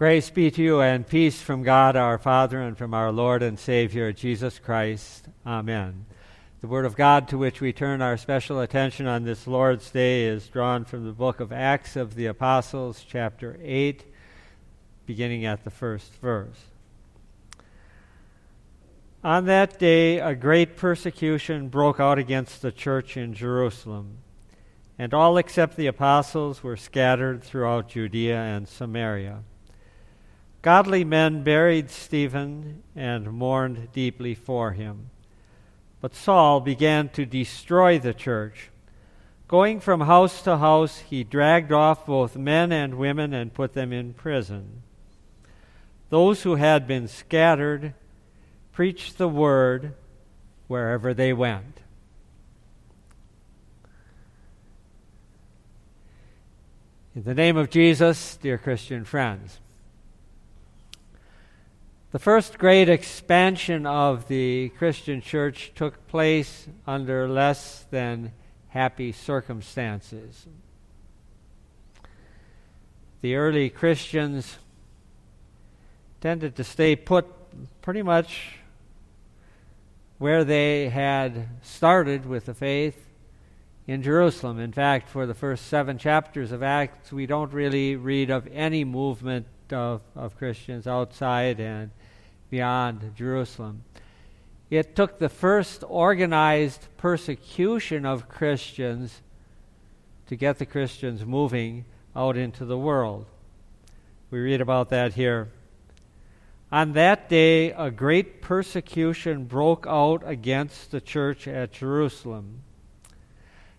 Grace be to you and peace from God our Father and from our Lord and Savior Jesus Christ. Amen. The Word of God to which we turn our special attention on this Lord's Day is drawn from the book of Acts of the Apostles, chapter 8, beginning at the first verse. On that day, a great persecution broke out against the church in Jerusalem, and all except the apostles were scattered throughout Judea and Samaria. Godly men buried Stephen and mourned deeply for him. But Saul began to destroy the church. Going from house to house, he dragged off both men and women and put them in prison. Those who had been scattered preached the word wherever they went. In the name of Jesus, dear Christian friends, the first great expansion of the Christian church took place under less than happy circumstances. The early Christians tended to stay put pretty much where they had started with the faith in Jerusalem. In fact, for the first seven chapters of Acts, we don't really read of any movement of, of Christians outside and beyond Jerusalem. It took the first organized persecution of Christians to get the Christians moving out into the world. We read about that here on that day, a great persecution broke out against the church at Jerusalem.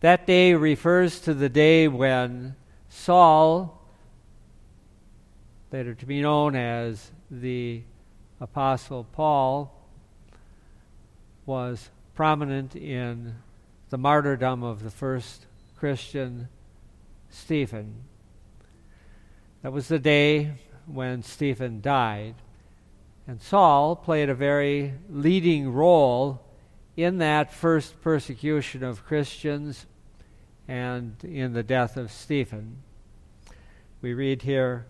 That day refers to the day when Saul, later to be known as the Apostle Paul, was prominent in the martyrdom of the first Christian, Stephen. That was the day when Stephen died. And Saul played a very leading role in that first persecution of Christians and in the death of Stephen. We read here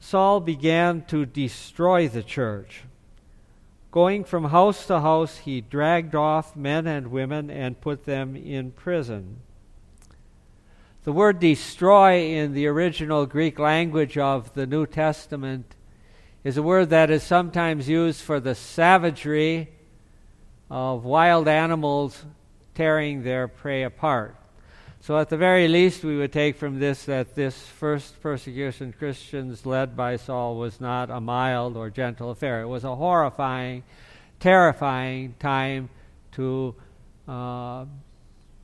Saul began to destroy the church. Going from house to house, he dragged off men and women and put them in prison. The word destroy in the original Greek language of the New Testament is a word that is sometimes used for the savagery of wild animals tearing their prey apart. So, at the very least, we would take from this that this first persecution Christians led by Saul was not a mild or gentle affair. It was a horrifying, terrifying time to uh,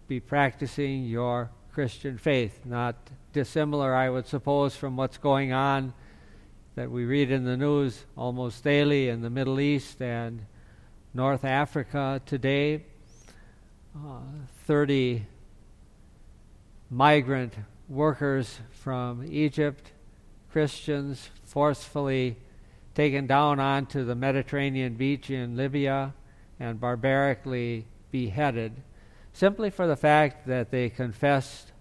be practicing your Christian faith. Not dissimilar, I would suppose, from what's going on that we read in the news almost daily in the Middle East and North Africa today. Uh, 30 migrant workers from Egypt, Christians, forcefully taken down onto the Mediterranean beach in Libya and barbarically beheaded simply for the fact that they confessed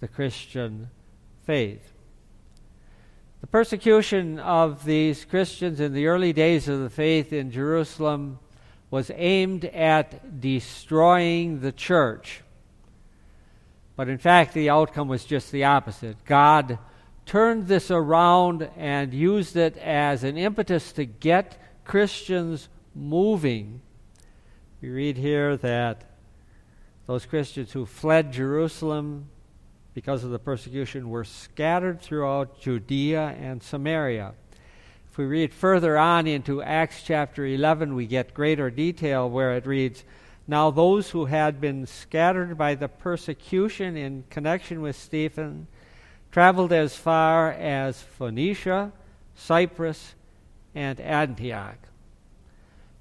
the Christian faith. The persecution of these Christians in the early days of the faith in Jerusalem was aimed at destroying the church. But in fact, the outcome was just the opposite. God turned this around and used it as an impetus to get Christians moving. We read here that those Christians who fled Jerusalem because of the persecution were scattered throughout Judea and Samaria. If we read further on into Acts chapter 11, we get greater detail where it reads, Now those who had been scattered by the persecution in connection with Stephen traveled as far as Phoenicia, Cyprus, and Antioch.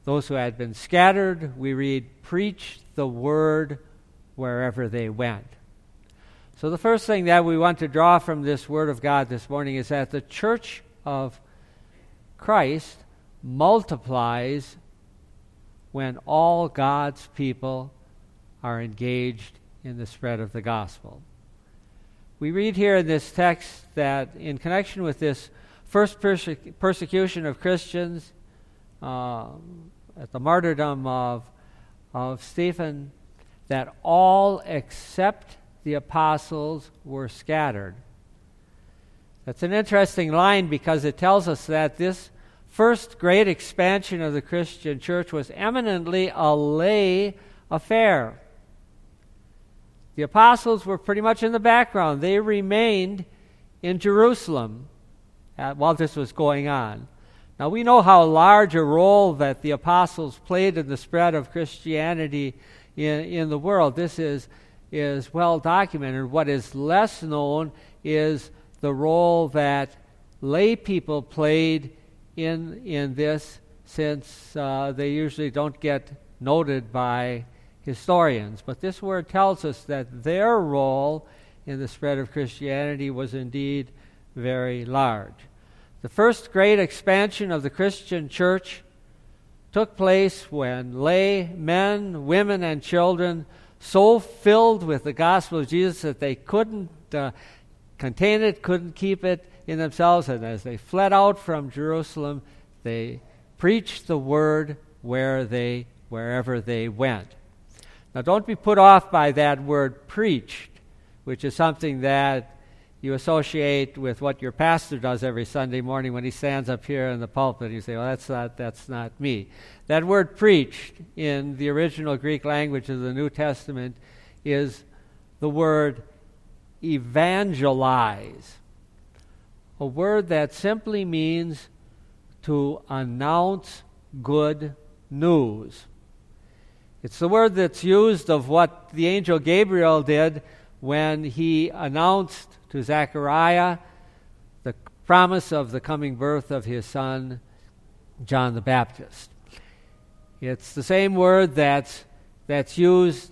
Those who had been scattered, we read, preached the word wherever they went. So, the first thing that we want to draw from this Word of God this morning is that the church of Christ multiplies when all God's people are engaged in the spread of the gospel. We read here in this text that in connection with this first perse- persecution of Christians, uh, at the martyrdom of, of Stephen, that all except the apostles were scattered. That's an interesting line because it tells us that this first great expansion of the Christian church was eminently a lay affair. The apostles were pretty much in the background. They remained in Jerusalem uh, while this was going on. Now, we know how large a role that the apostles played in the spread of Christianity in, in the world. This is, is well documented. What is less known is the role that lay people played in, in this, since uh, they usually don't get noted by historians. But this word tells us that their role in the spread of Christianity was indeed very large. The first great expansion of the Christian church took place when lay men, women, and children so filled with the gospel of Jesus that they couldn't uh, contain it, couldn't keep it in themselves, and as they fled out from Jerusalem, they preached the word where they wherever they went. Now, don't be put off by that word preached, which is something that you associate with what your pastor does every Sunday morning when he stands up here in the pulpit. You say, well, that's not, that's not me. That word preached in the original Greek language of the New Testament is the word evangelize, a word that simply means to announce good news. It's the word that's used of what the angel Gabriel did when he announced to Zechariah the promise of the coming birth of his son, John the Baptist. It's the same word that's, that's used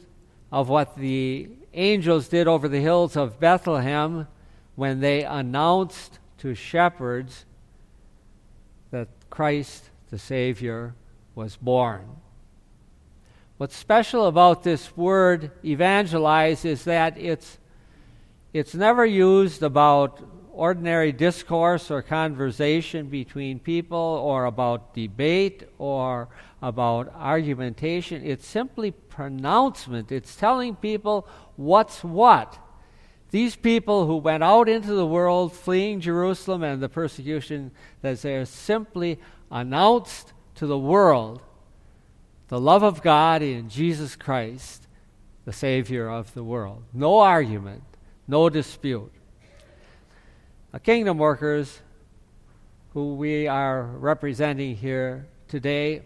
of what the angels did over the hills of Bethlehem when they announced to shepherds that Christ the Savior was born. What's special about this word evangelize is that it's, it's never used about ordinary discourse or conversation between people or about debate or about argumentation. It's simply pronouncement. It's telling people what's what. These people who went out into the world fleeing Jerusalem and the persecution that they're simply announced to the world the love of God in Jesus Christ, the Savior of the world. No argument, no dispute. A kingdom workers who we are representing here today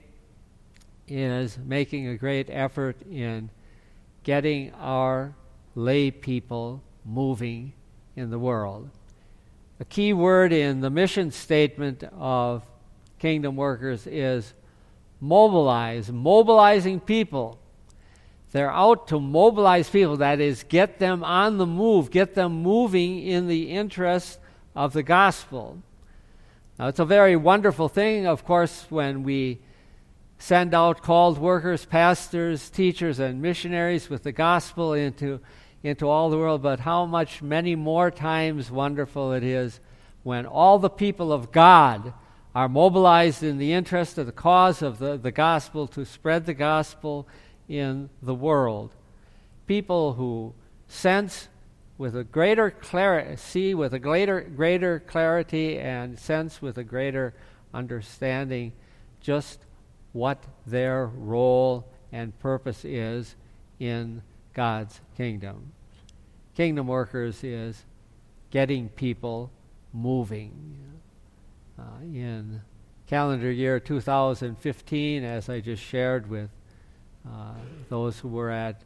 is making a great effort in getting our lay people moving in the world. A key word in the mission statement of kingdom workers is mobilize, mobilizing people. They're out to mobilize people, that is, get them on the move, get them moving in the interest of the gospel. Now, it's a very wonderful thing, of course, when we send out called workers, pastors, teachers, and missionaries with the gospel into, into all the world, but how much many more times wonderful it is when all the people of God are mobilized in the interest of the cause of the, the gospel to spread the gospel in the world. People who sense with a greater clarity, see with a greater, greater clarity and sense with a greater understanding just what their role and purpose is in God's kingdom. Kingdom workers is getting people moving uh, in calendar year 2015, as I just shared with uh, those who were at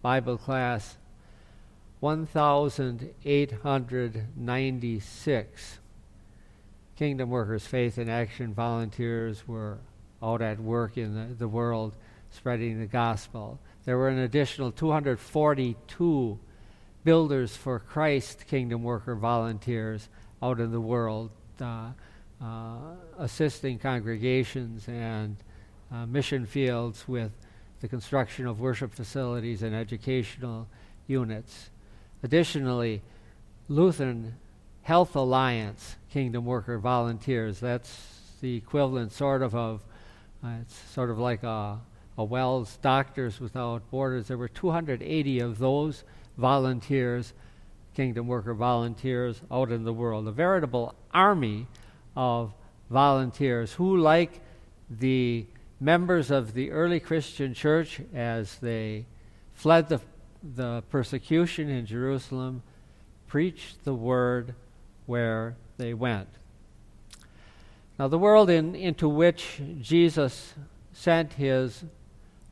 Bible class, 1,896 Kingdom Workers Faith in Action volunteers were out at work in the, the world spreading the gospel. There were an additional 242 Builders for Christ Kingdom Worker volunteers out in the world. Uh, uh, assisting congregations and uh, mission fields with the construction of worship facilities and educational units. Additionally, Lutheran Health Alliance Kingdom Worker Volunteers. That's the equivalent, sort of, of uh, it's sort of like a, a WELS Doctors Without Borders. There were 280 of those volunteers, Kingdom Worker volunteers, out in the world. A veritable army of volunteers who, like the members of the early Christian church as they fled the, the persecution in Jerusalem, preached the word where they went. Now, the world in, into which Jesus sent his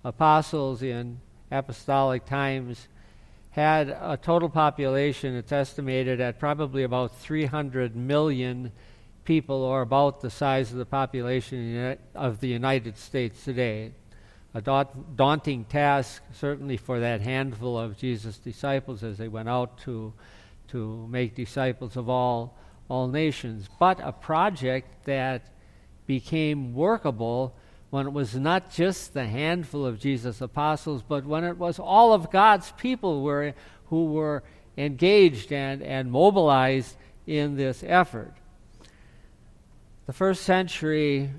apostles in apostolic times had a total population, it's estimated at probably about 300 million people, or about the size of the population of the United States today. A daunting task, certainly for that handful of Jesus' disciples as they went out to, to make disciples of all, all nations, but a project that became workable when it was not just the handful of Jesus' apostles, but when it was all of God's people were, who were engaged and, and mobilized in this effort the first century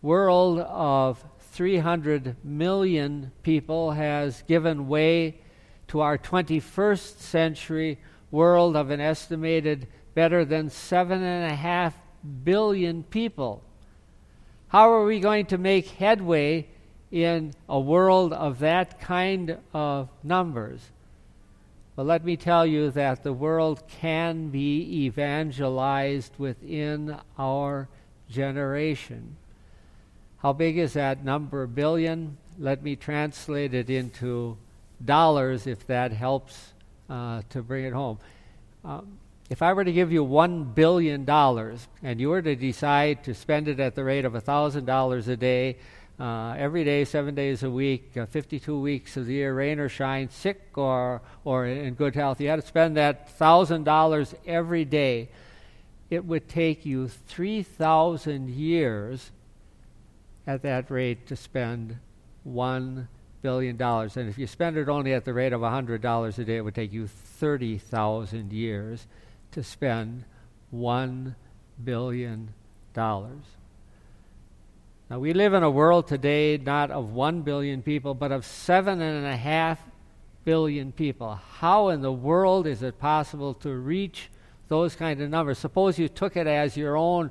world of 300 million people has given way to our 21st century world of an estimated better than seven and a half billion people. How are we going to make headway in a world of that kind of numbers? But let me tell you that the world can be evangelized within our generation. How big is that number? Billion? Let me translate it into dollars if that helps uh, to bring it home. Um, if I were to give you $1 billion and you were to decide to spend it at the rate of $1,000 a day, uh, every day, seven days a week, uh, 52 weeks of the year, rain or shine, sick or, or in good health. You had to spend that $1,000 every day. It would take you 3,000 years at that rate to spend $1 billion. And if you spend it only at the rate of $100 a day, it would take you 30,000 years to spend $1 billion. Now, we live in a world today not of 1 billion people, but of 7.5 billion people. How in the world is it possible to reach those kind of numbers? Suppose you took it as your own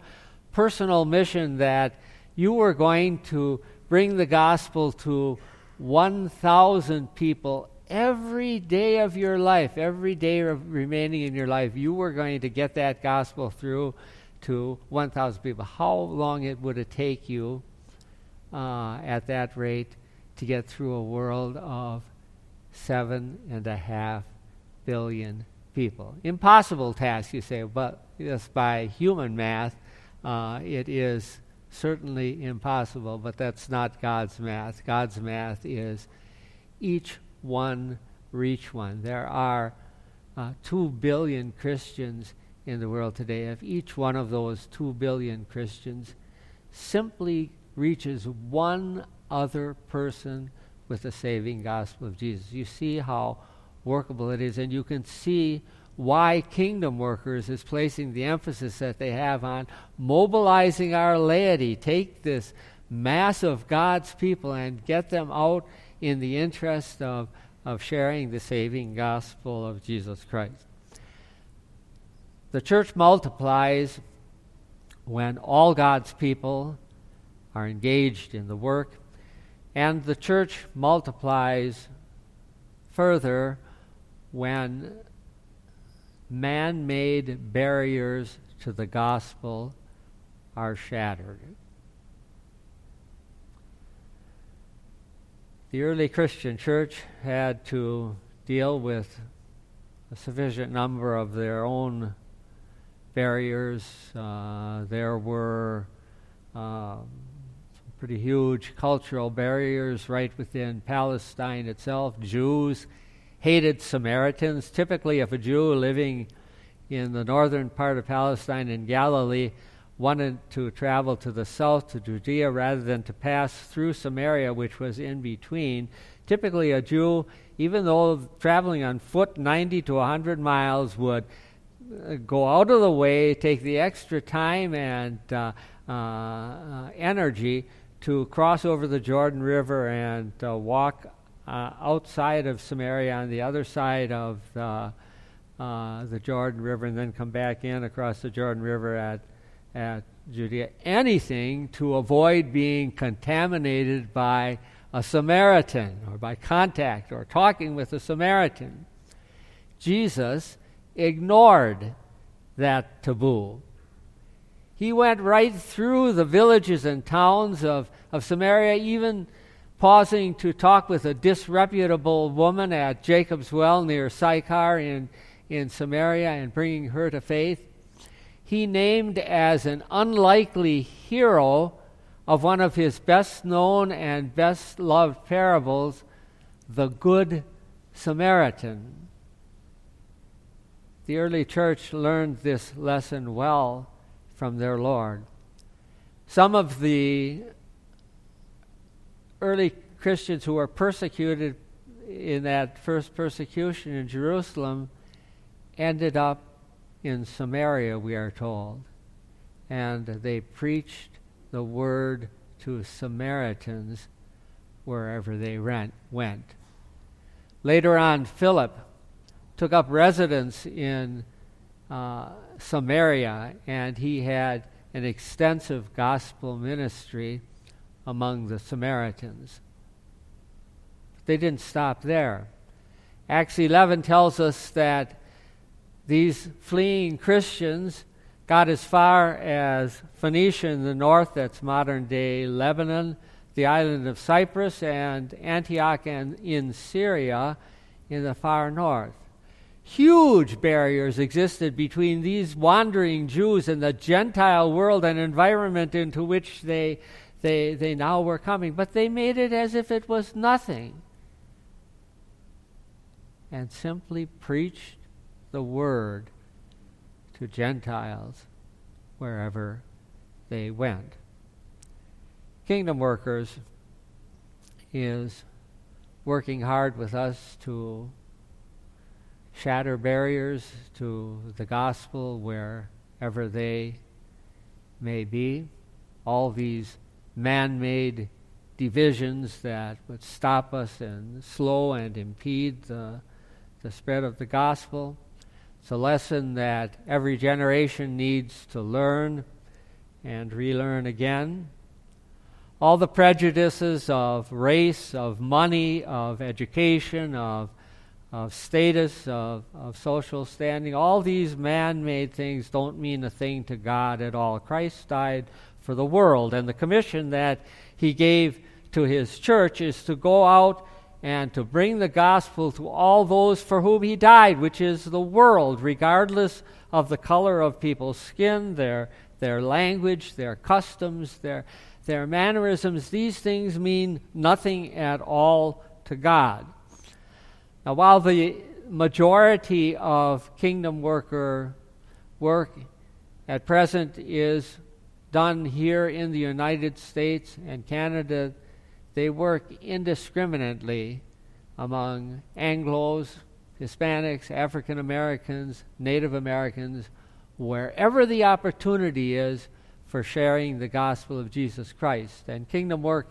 personal mission that you were going to bring the gospel to 1,000 people every day of your life, every day remaining in your life, you were going to get that gospel through to 1,000 people. How long it would it take you uh, at that rate to get through a world of seven and a half billion people. Impossible task, you say, but just by human math, uh, it is certainly impossible, but that's not God's math. God's math is each one reach one. There are uh, two billion Christians in the world today. If each one of those two billion Christians simply reaches one other person with the saving gospel of Jesus. You see how workable it is, and you can see why Kingdom Workers is placing the emphasis that they have on mobilizing our laity. Take this mass of God's people and get them out in the interest of, of sharing the saving gospel of Jesus Christ. The church multiplies when all God's people are engaged in the work, and the church multiplies further when man made barriers to the gospel are shattered. The early Christian church had to deal with a sufficient number of their own barriers. Uh, there were um, pretty huge cultural barriers right within Palestine itself. Jews hated Samaritans. Typically, if a Jew living in the northern part of Palestine in Galilee wanted to travel to the south to Judea rather than to pass through Samaria, which was in between, typically a Jew, even though traveling on foot 90 to 100 miles, would go out of the way, take the extra time and uh, uh, uh energy to cross over the Jordan River and uh, walk uh, outside of Samaria on the other side of the, the Jordan River and then come back in across the Jordan River at, at Judea. Anything to avoid being contaminated by a Samaritan or by contact or talking with a Samaritan. Jesus ignored that taboo. He went right through the villages and towns of, of Samaria, even pausing to talk with a disreputable woman at Jacob's well near Sychar in, in Samaria and bringing her to faith. He named as an unlikely hero of one of his best known and best loved parables, the Good Samaritan. The early church learned this lesson well from their Lord. Some of the early Christians who were persecuted in that first persecution in Jerusalem ended up in Samaria, we are told. And they preached the word to Samaritans wherever they went. Later on, Philip took up residence in uh, Samaria, and he had an extensive gospel ministry among the Samaritans. But they didn't stop there. Acts 11 tells us that these fleeing Christians got as far as Phoenicia in the north, that's modern day Lebanon, the island of Cyprus, and Antioch and in Syria in the far north. Huge barriers existed between these wandering Jews and the Gentile world and environment into which they, they, they now were coming, but they made it as if it was nothing and simply preached the word to Gentiles wherever they went. Kingdom Workers is working hard with us to shatter barriers to the gospel wherever they may be. All these man made divisions that would stop us and slow and impede the, the spread of the gospel. It's a lesson that every generation needs to learn and relearn again. All the prejudices of race, of money, of education, of, of status, of, of social standing, all these man made things don't mean a thing to God at all. Christ died for the world, and the commission that he gave to his church is to go out and to bring the gospel to all those for whom he died, which is the world, regardless of the color of people's skin, their, their language, their customs, their, their mannerisms. These things mean nothing at all to God. Now, while the majority of kingdom worker work at present is done here in the United States and Canada, they work indiscriminately among Anglos, Hispanics, African Americans, Native Americans, wherever the opportunity is for sharing the gospel of Jesus Christ. And kingdom work,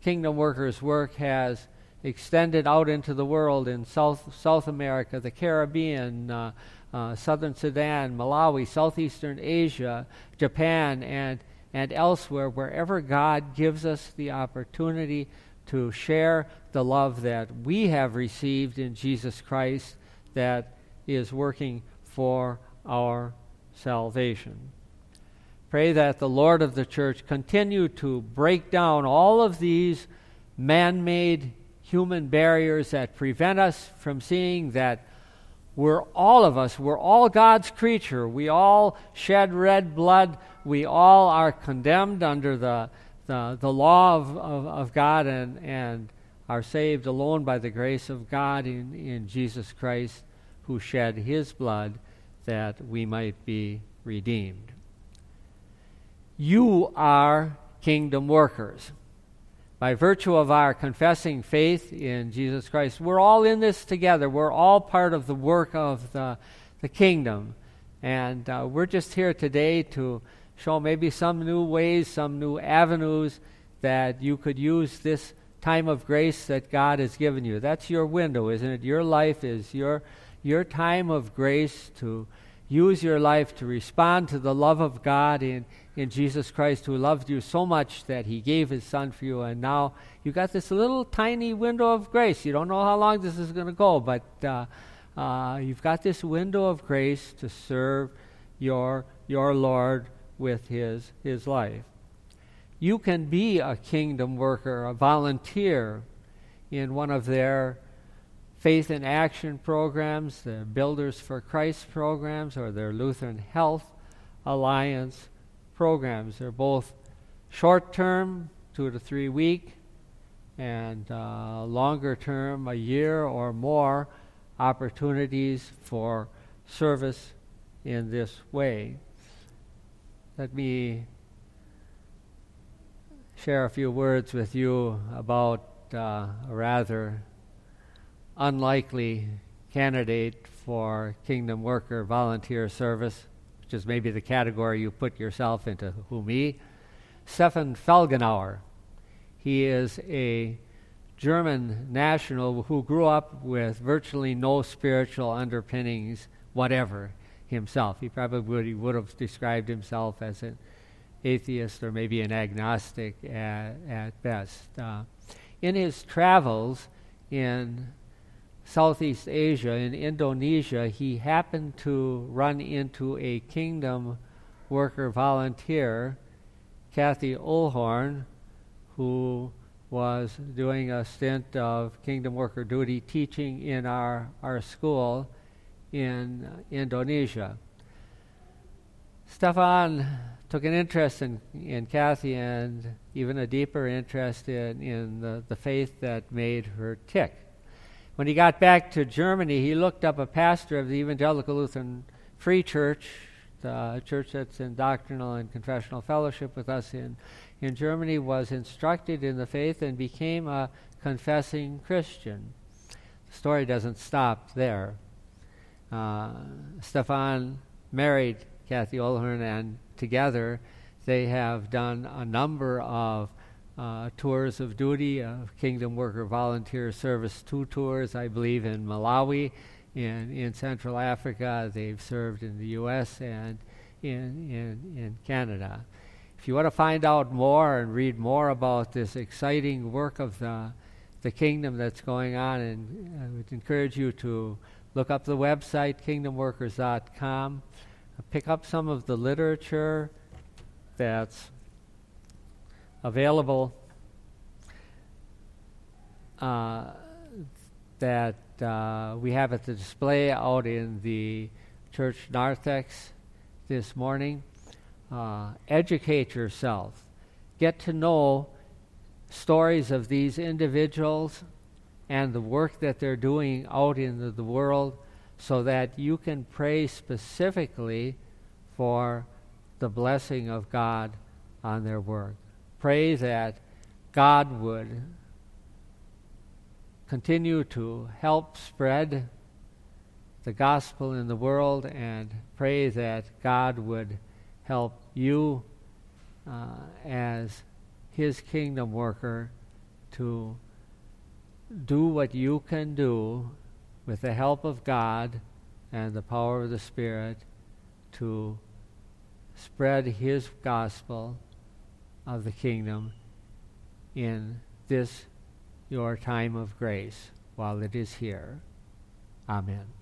kingdom workers' work has extended out into the world in South South America, the Caribbean, uh, uh, Southern Sudan, Malawi, Southeastern Asia, Japan, and and elsewhere, wherever God gives us the opportunity to share the love that we have received in Jesus Christ that is working for our salvation. Pray that the Lord of the church continue to break down all of these man made human barriers that prevent us from seeing that we're all of us, we're all God's creature. We all shed red blood we all are condemned under the, the, the law of, of, of, God and, and are saved alone by the grace of God in, in Jesus Christ, who shed his blood that we might be redeemed. You are kingdom workers. By virtue of our confessing faith in Jesus Christ, we're all in this together. We're all part of the work of the, the kingdom And uh, we're just here today to show maybe some new ways, some new avenues that you could use this time of grace that God has given you. That's your window, isn't it? Your life is your your time of grace to use your life to respond to the love of God in, in Jesus Christ, who loved you so much that he gave his son for you. And now you got this little tiny window of grace. You don't know how long this is going to go, but uh, uh, you've got this window of grace to serve your, your Lord with his, his life. You can be a kingdom worker, a volunteer in one of their faith in action programs, the Builders for Christ programs, or their Lutheran Health Alliance programs. They're both short term, two to three week, and uh, longer term, a year or more, opportunities for service in this way. Let me share a few words with you about uh, a rather unlikely candidate for kingdom worker volunteer service, which is maybe the category you put yourself into, who me, Stefan Felgenauer. He is a German national who grew up with virtually no spiritual underpinnings whatever himself. He probably would have described himself as an atheist or maybe an agnostic at, at best. Uh, in his travels in Southeast Asia, in Indonesia, he happened to run into a kingdom worker volunteer, Kathy Ullhorn, who was doing a stint of kingdom worker duty teaching in our, our school in uh, Indonesia. Stefan took an interest in, in Kathy and even a deeper interest in, in the, the faith that made her tick. When he got back to Germany, he looked up a pastor of the Evangelical Lutheran Free Church, the church that's in doctrinal and confessional fellowship with us in, in Germany, was instructed in the faith and became a confessing Christian. The story doesn't stop there. Uh, Stefan married Kathy Ullhorn, and together they have done a number of uh, tours of duty, of Kingdom Worker Volunteer Service, two tours, I believe, in Malawi, in, in Central Africa. They've served in the U.S. and in, in, in Canada. If you want to find out more and read more about this exciting work of the, the kingdom that's going on, and I would encourage you to look up the website, kingdomworkers.com, pick up some of the literature that's available uh, that uh, we have at the display out in the church narthex this morning. Uh, educate yourself. Get to know stories of these individuals and the work that they're doing out in the, world so that you can pray specifically for the blessing of God on their work. Pray that God would continue to help spread the gospel in the world and pray that God would help you uh, as his kingdom worker to do what you can do with the help of God and the power of the Spirit to spread his gospel of the kingdom in this your time of grace while it is here. Amen.